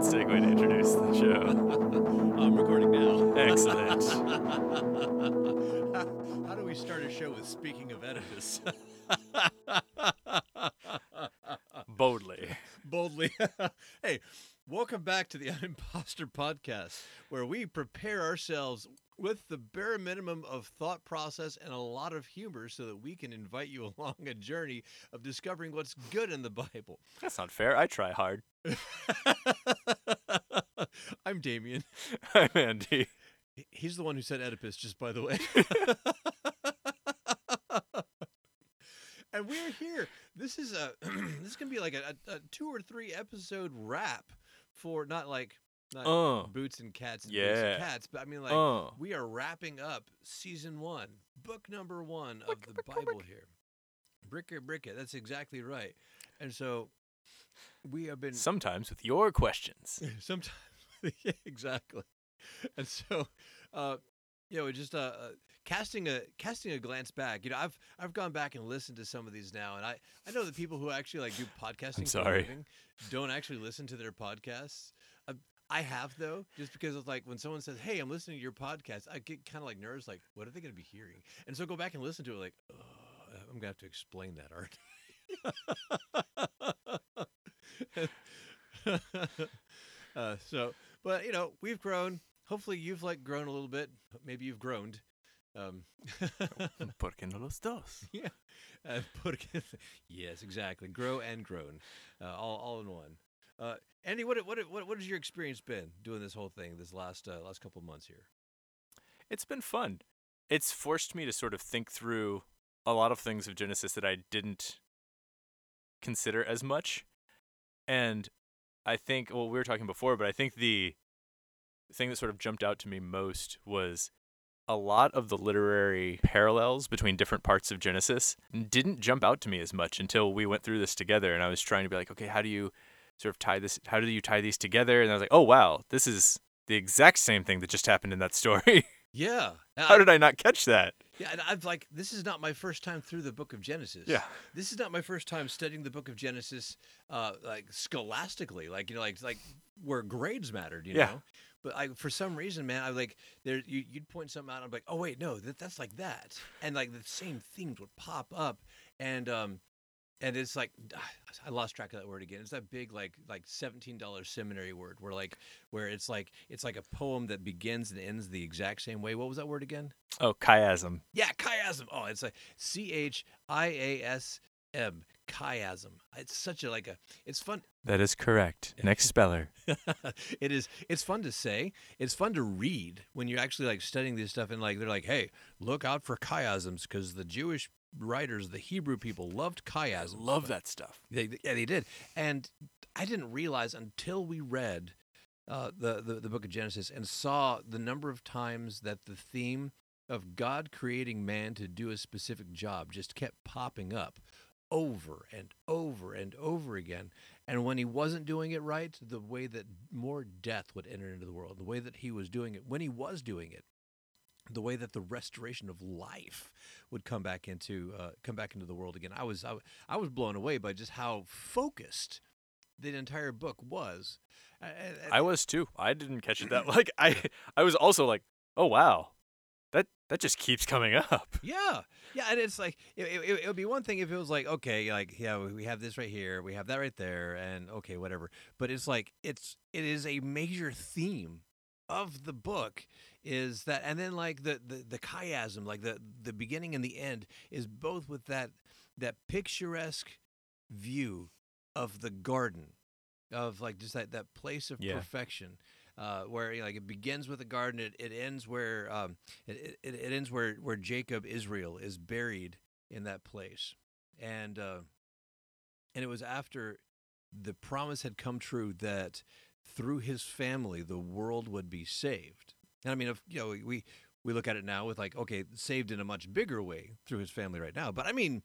great segue to introduce the show. I'm recording now. Excellent. How do we start a show with speaking of Oedipus? Boldly. Boldly. hey, welcome back to the Unimposter Podcast, where we prepare ourselves with the bare minimum of thought process and a lot of humor so that we can invite you along a journey of discovering what's good in the Bible. That's not fair. I try hard. I'm Damien. I'm Andy. He's the one who said Oedipus, just by the way. and we're here. This is a this is gonna be like a, a, a two or three episode wrap for not like not Uh, boots and cats and boots yeah. and cats, but I mean like uh. we are wrapping up season one, book number one of the Bible here. Bricker Bricker, that's exactly right. And so we have been Sometimes with your questions. sometimes yeah, exactly and so uh you know just uh, uh casting a casting a glance back you know i've i've gone back and listened to some of these now and i i know that people who actually like do podcasting a sorry. don't actually listen to their podcasts I have though, just because it's like when someone says, "Hey, I'm listening to your podcast," I get kind of like nervous, like, "What are they going to be hearing?" And so go back and listen to it, like, oh, "I'm gonna have to explain that art." uh, so, but you know, we've grown. Hopefully, you've like grown a little bit. Maybe you've groaned. Um, Porque no los dos. yeah, uh, porque- yes, exactly. Grow and grown, uh, all all in one. Uh, Andy, what what what what has your experience been doing this whole thing this last uh, last couple months here? It's been fun. It's forced me to sort of think through a lot of things of Genesis that I didn't consider as much. And I think, well, we were talking before, but I think the thing that sort of jumped out to me most was a lot of the literary parallels between different parts of Genesis didn't jump out to me as much until we went through this together. And I was trying to be like, okay, how do you sort of tie this? How do you tie these together? And I was like, oh, wow, this is the exact same thing that just happened in that story. Yeah, How I- did I not catch that? Yeah, and I've like this is not my first time through the book of Genesis. Yeah. This is not my first time studying the book of Genesis uh like scholastically, like you know like like where grades mattered, you Yeah. know. But I for some reason, man, I like there you you'd point something out I'm like, "Oh wait, no, that that's like that." And like the same themes would pop up and um and it's like I lost track of that word again. It's that big like like seventeen dollars seminary word where like where it's like it's like a poem that begins and ends the exact same way. What was that word again? Oh, chiasm. Yeah, chiasm. Oh, it's like C H I A S M. Chiasm. It's such a like a. It's fun. That is correct. Next speller. it is. It's fun to say. It's fun to read when you're actually like studying this stuff and like they're like, hey, look out for chiasms because the Jewish writers, the Hebrew people, loved chiasms. Love that stuff. They, they- yeah, they did. And I didn't realize until we read uh, the, the the book of Genesis and saw the number of times that the theme of God creating man to do a specific job just kept popping up over and over and over again. And when he wasn't doing it right, the way that more death would enter into the world, the way that he was doing it, when he was doing it, the way that the restoration of life would come back into uh, come back into the world again. I was I, I was blown away by just how focused the entire book was. I was too. I didn't catch it that like I I was also like, "Oh wow. That that just keeps coming up." Yeah, yeah, and it's like it, it, it would be one thing if it was like okay, like yeah, we have this right here, we have that right there, and okay, whatever. But it's like it's it is a major theme of the book is that, and then like the the the chiasm, like the the beginning and the end, is both with that that picturesque view of the garden, of like just that that place of Yeah. perfection. Uh, where you know, like it begins with a garden, it, it ends where um, it, it, it ends where, where Jacob Israel is buried in that place, and uh, and it was after the promise had come true that through his family the world would be saved. And I mean, if you know, we we look at it now with like, okay, saved in a much bigger way through his family right now. But I mean,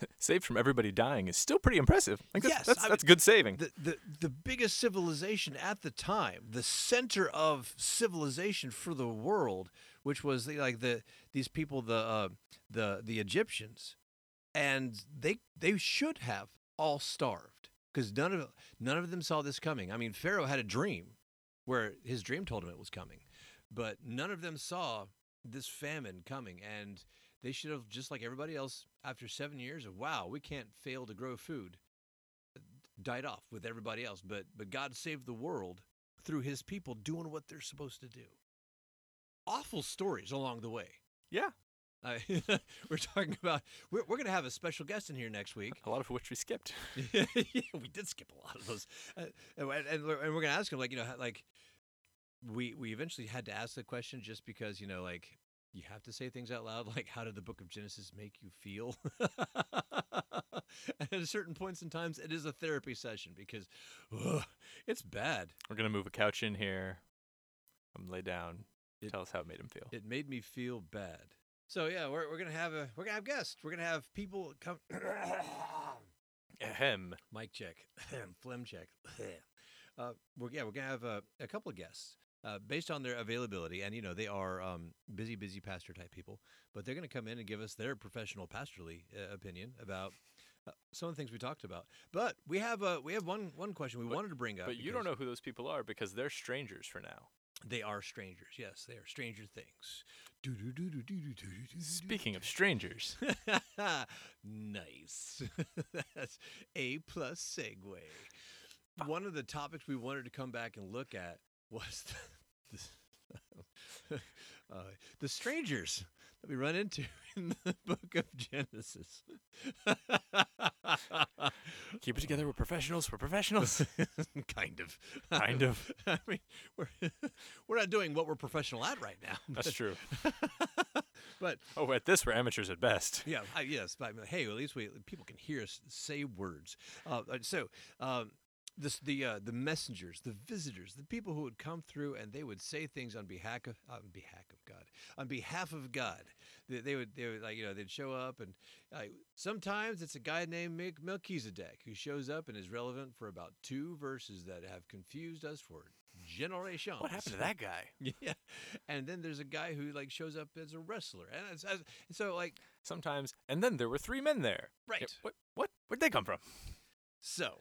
Saved from everybody dying is still pretty impressive. Like that's Yes, that's, I that's good saving. the, the the biggest civilization at the time, the center of civilization for the world, which was the, like the these people, the uh, the the Egyptians, and they they should have all starved because none of none of them saw this coming. I mean, Pharaoh had a dream where his dream told him it was coming, but none of them saw this famine coming, and they should have just like everybody else after seven years of wow, we can't fail to grow food, died off with everybody else. But but God saved the world through His people doing what they're supposed to do. Awful stories along the way. Yeah, I, we're talking about we're, we're going to have a special guest in here next week a lot of which we skipped. yeah, we did skip a lot of those, uh, and, and, and we're going to ask him like you know like we we eventually had to ask the question just because you know like you have to say things out loud like how did the book of Genesis make you feel? at certain points in times it is a therapy session because ugh, it's bad. We're gonna move a couch in here. Come lay down. It- Tell us how it made him feel. It made me feel bad. So yeah, we're we're gonna have a we're gonna have guests. We're gonna have people come. Ahem. Mic check, phlegm check. uh, we're, yeah, we're gonna have a, a couple of guests uh, based on their availability, and you know they are um, busy, busy pastor type people, but they're going to come in and give us their professional pastorly uh, opinion about uh, some of the things we talked about. But we have uh, we have one one question we but, wanted to bring up. But you don't know who those people are because they're strangers for now. They are strangers. Yes, they are stranger things. Speaking of strangers, nice. That's a plus segue. One of the topics we wanted to come back and look at was the, the, uh, the strangers that we run into in the book of Genesis. keep it together. We're professionals. We're professionals. kind of. Kind of. I mean, we're, we're not doing what we're professional at right now. That's true. but Oh, at this, we're amateurs at best. Yeah, I, yes, but I mean, hey, at least we people can hear us say words. Uh, uh, so, um, this the uh, the messengers, the visitors, the people who would come through and they would say things on behalf of on behalf of God, on behalf of God. They, they would they would like you know they'd show up and uh, sometimes it's a guy named Melchizedek who shows up and is relevant for about two verses that have confused us for generations. What happened to that guy? Yeah, and then there's a guy who like shows up as a wrestler, and it's, as, so like Sometimes, and then there were three men there. right. What? What? Where'd they come from? So,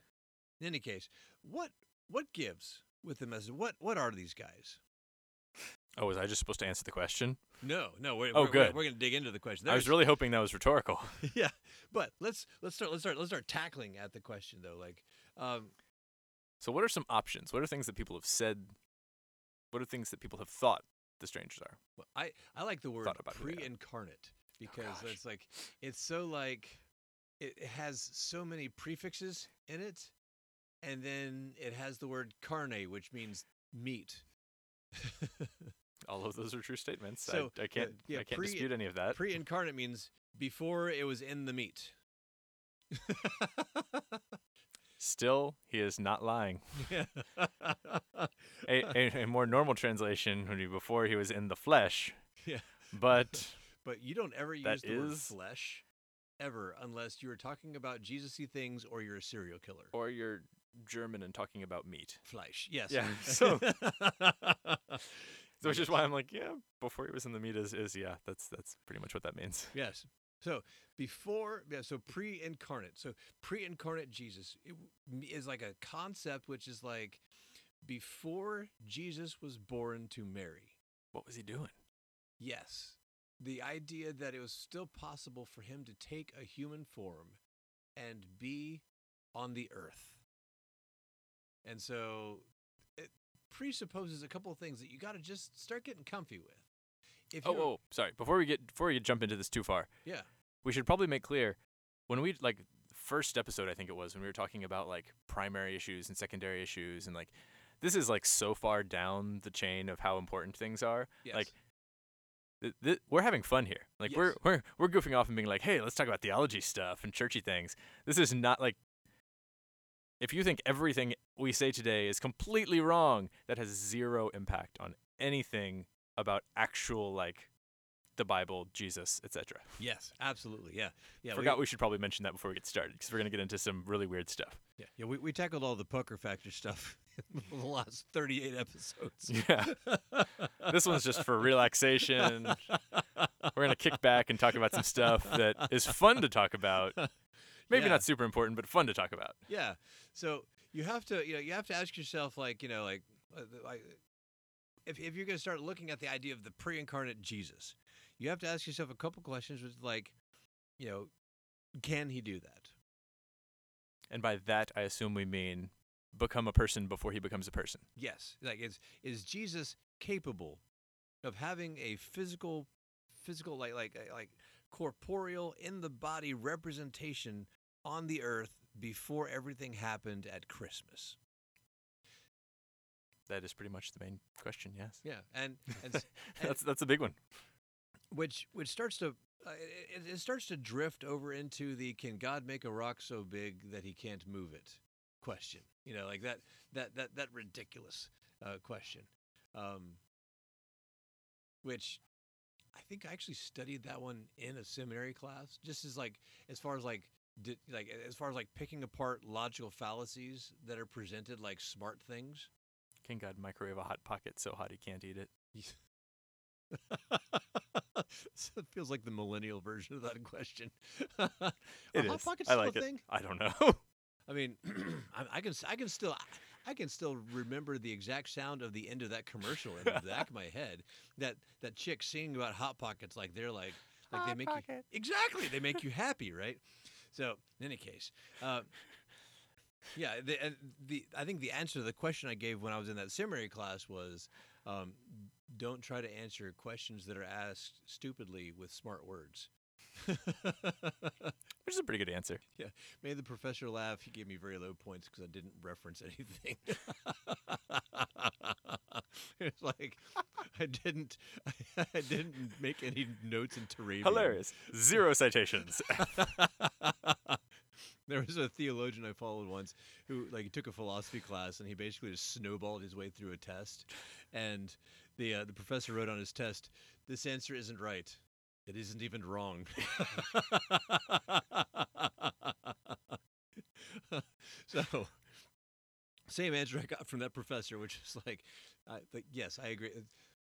in any case, what what gives with the message? What what are these guys? Oh, was I just supposed to answer the question? No, no. We're, Oh, we're, good. We're, going to dig into the question. I was really hoping that was rhetorical. yeah, but let's let's start let's start let's start tackling at the question though. Like, um, So, what are some options? What are things that people have said? What are things that people have thought the strangers are? well, I I like the word Thought about who they are. pre-incarnate because gosh. it's like it's so like it has so many prefixes in it, and then it has the word carne, which means meat. All of those are true statements. So, I, I can't. yeah, I can't pre- dispute any of that. Pre-incarnate means before it was in the meat. Still, he is not lying. yeah. A, a, a more normal translation would be before he was in the flesh. Yeah. But but you don't ever use the word flesh ever unless you are talking about Jesus-y things or you're a serial killer. or you're German and talking about meat. Fleisch, yes. Yeah, so- So which is why I'm like, yeah, before he was in the meat is, is yeah, that's that's pretty much what that means. yes. So before, yeah. So pre-incarnate. So pre-incarnate Jesus is like a concept which is like before Jesus was born to Mary. What was he doing? Yes. The idea that it was still possible for him to take a human form and be on the earth. And so it presupposes a couple of things that you got to just start getting comfy with. If Oh, oh, sorry. Before we get before we jump into this too far, yeah. we should probably make clear when we like first episode I think it was when we were talking about like primary issues and secondary issues and like this is like so far down the chain of how important things are. Yes. Like th- th- we're having fun here. Like we're we're we're goofing off and being like, "Hey, let's talk about theology stuff and churchy things." This is not like if you think everything we say today is completely wrong, that has zero impact on anything about actual like the Bible, Jesus, etc. yes, absolutely. Yeah. Yeah. Forgot we, we, should probably mention that before we get started because we're gonna get into some really weird stuff. yeah, yeah, we, we tackled all the poker factor stuff in the last 38 episodes. Yeah, this one's just for relaxation. We're gonna kick back and talk about some stuff that is fun to talk about. Maybe Yeah. not super important, but fun to talk about. Yeah. So you have to, you know, you have to ask yourself, like, you know, like, uh, like, if if you're going to start looking at the idea of the pre-incarnate Jesus, you have to ask yourself a couple questions, which like, you know, can he do that? And by that, I assume we mean become a person before he becomes a person. Yes. Like, is is Jesus capable of having a physical, physical, like, like, like, corporeal in the body representation on the earth before everything happened at Christmas? That is pretty much the main question. Yes, Yeah, and and s- that's that's a big one. which which starts to uh, it, it starts to drift over into the can God make a rock so big that he can't move it question. You know, like that that that that ridiculous uh, question, um, which I think I actually studied that one in a seminary class, just as like as far as like. Di- like as far as like picking apart logical fallacies that are presented like smart things Can God microwave a hot pocket so hot he can't eat it? so it feels like the millennial version of that question. It is. hot pockets I still like a it. thing? I don't know. I mean, I, I can I can still I can still remember the exact sound of the end of that commercial in the back of my head. That that chick singing about hot pockets like they're like like they Hot make you exactly they make you happy, right? So in any case, uh, yeah, the, the I think the answer to the question I gave when I was in that seminary class was, um, don't try to answer questions that are asked stupidly with smart words. Which is a pretty good answer. Yeah, made the professor laugh. He gave me very low points because I didn't reference anything. it's like I didn't, I didn't make any notes in Turabian. Hilarious. Zero citations. there was a theologian I followed once who like he took a philosophy class and he basically just snowballed his way through a test, and the uh, the professor wrote on his test, "This answer isn't right. It isn't even wrong." so, same answer I got from that professor, which is like, I, like yes, I agree.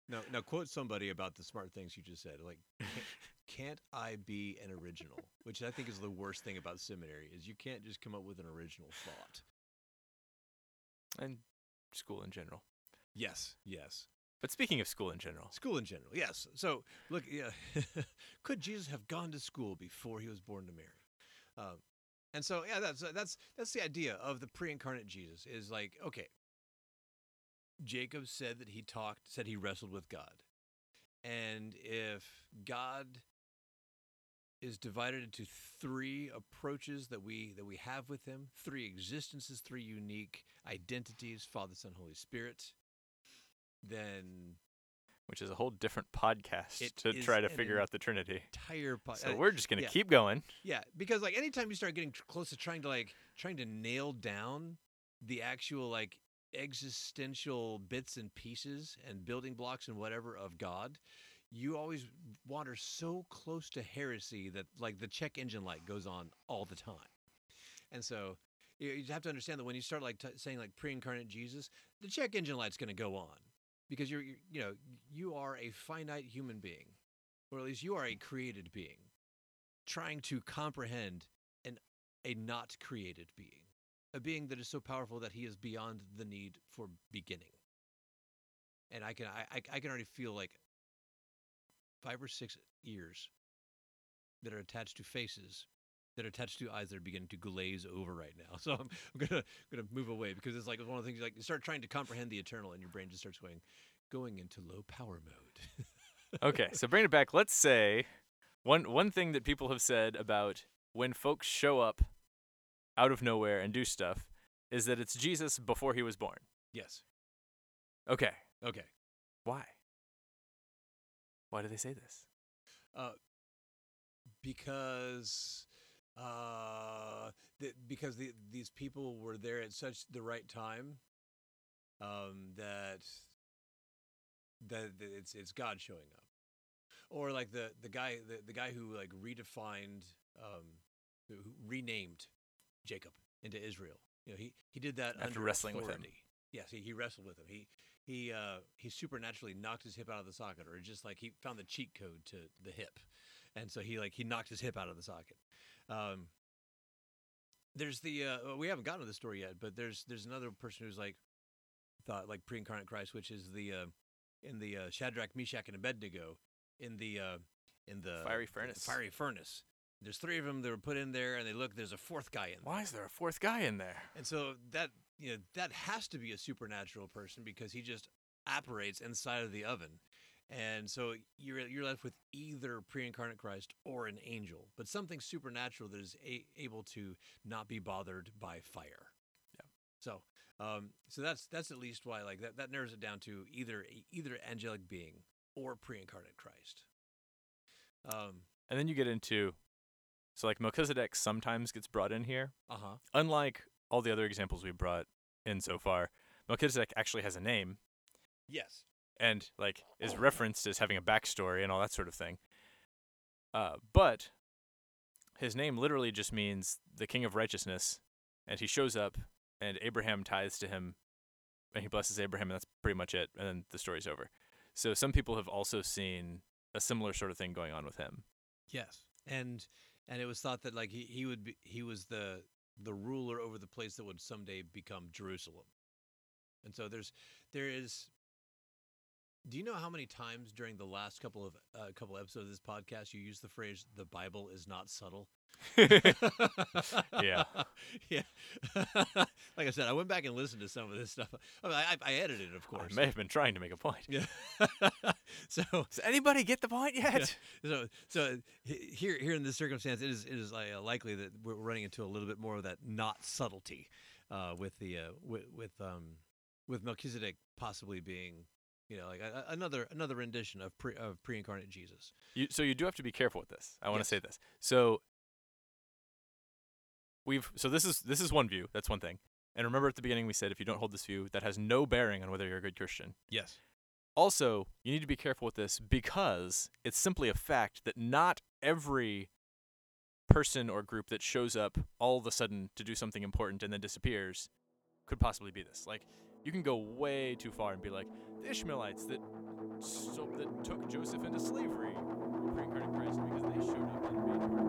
Now, now quote somebody about the smart things you just said. Like, can't, can't I be an original? Which I think is the worst thing about seminary is you can't just come up with an original thought. and school in general. Yes, yes. But speaking of school in general, School in general, yes. So look, yeah, could Jesus have gone to school before he was born to Mary? Um, and so yeah, that's uh, that's that's the idea of the pre-incarnate Jesus is like okay. Jacob said that he talked, said he wrestled with God, and if God is divided into three approaches that we that we have with him, three existences, three unique identities, Father, Son, Holy Spirit, then which is a whole different podcast It to try to figure out the Trinity. entire So uh, we're just gonna yeah. keep going. Yeah, because like anytime you start getting close to trying to like trying to nail down the actual like existential bits and pieces and building blocks and whatever of God, you always wander so close to heresy that like the check engine light goes on all the time. And so you, you have to understand that when you start like t- saying like pre-incarnate Jesus, the check engine light's going to go on because you're, you're you know you are a finite human being, or at least you are a created being trying to comprehend an a not created being, a being that is so powerful that he is beyond the need for beginning. And I can I, I- I can already feel like five or six ears that are attached to faces that are attached to eyes that are beginning to glaze over right now. So I'm, I'm gonna gonna move away because it's like one of the things like you start trying to comprehend the eternal and your brain just starts going going into low power mode. okay, so bring it back. Let's say one one thing that people have said about when folks show up out of nowhere and do stuff is that it's Jesus before he was born. yes. Okay, Okay. why? Why do they say this? Uh, because uh, th- because the, these people were there at such the right time um, that that it's it's God showing up, or like the the guy the, the guy who like redefined um, who renamed Jacob into Israel. You know, he he did that After under wrestling with him. Yes, he, he wrestled with him. He he uh, he supernaturally knocked his hip out of the socket, or just like he found the cheat code to the hip, and so he like he knocked his hip out of the socket. Um, There's the uh, we haven't gotten to the story yet, but there's there's another person who's like thought like pre-incarnate Christ, which is the uh, in the uh, Shadrach, Meshach, and Abednego in the uh, in the Fiery the furnace. fiery furnace. There's three of them that were put in there, and they look. There's a fourth guy in there, Why is there a fourth guy in there? and so that you know that has to be a supernatural person because he just operates inside of the oven. And so you're you're left with either pre-incarnate Christ or an angel, but something supernatural that is a- able to not be bothered by fire. Yeah. So, um, so that's that's at least why like that that narrows it down to either either angelic being or pre-incarnate Christ. Um. And then you get into so like Melchizedek sometimes gets brought in here. Uh huh. Unlike all the other examples we brought in so far, Melchizedek actually has a name Yes. And like is referenced as having a backstory and all that sort of thing. Uh, but his name literally just means the king of righteousness, and he shows up, and Abraham tithes to him, and he blesses Abraham, and that's pretty much it. And then the story's over. So some people have also seen a similar sort of thing going on with him. Yes, and and it was thought that like he, he would be he was the the ruler over the place that would someday become Jerusalem, and so there's there is. Do you know how many times during the last couple of uh, couple episodes of this podcast you used the phrase "the Bible is not subtle"? Yeah. yeah. like I said, I went back and listened to some of this stuff. I, mean, I, I edited it, of I course. may have been trying to make a point. Yeah. so Does anybody get the point yet? so so here here in this circumstance it is it is uh, likely that we're running into a little bit more of that not subtlety uh, with the uh, with with um with Melchizedek possibly being you know like a, another another rendition of pre of pre-incarnate Jesus. You, so you do have to be careful with this. I want to Yes. say this. So we've so this is this is one view. That's one thing. And remember at the beginning we said if you don't hold this view, that has no bearing on whether you're a good Christian. Yes. Also, you need to be careful with this because it's simply a fact that not every person or group that shows up all of a sudden to do something important and then disappears could possibly be this. Like, you can go way too far and be like, the Ishmaelites that so, that took Joseph into slavery pre-incarnate Christ because they showed up and made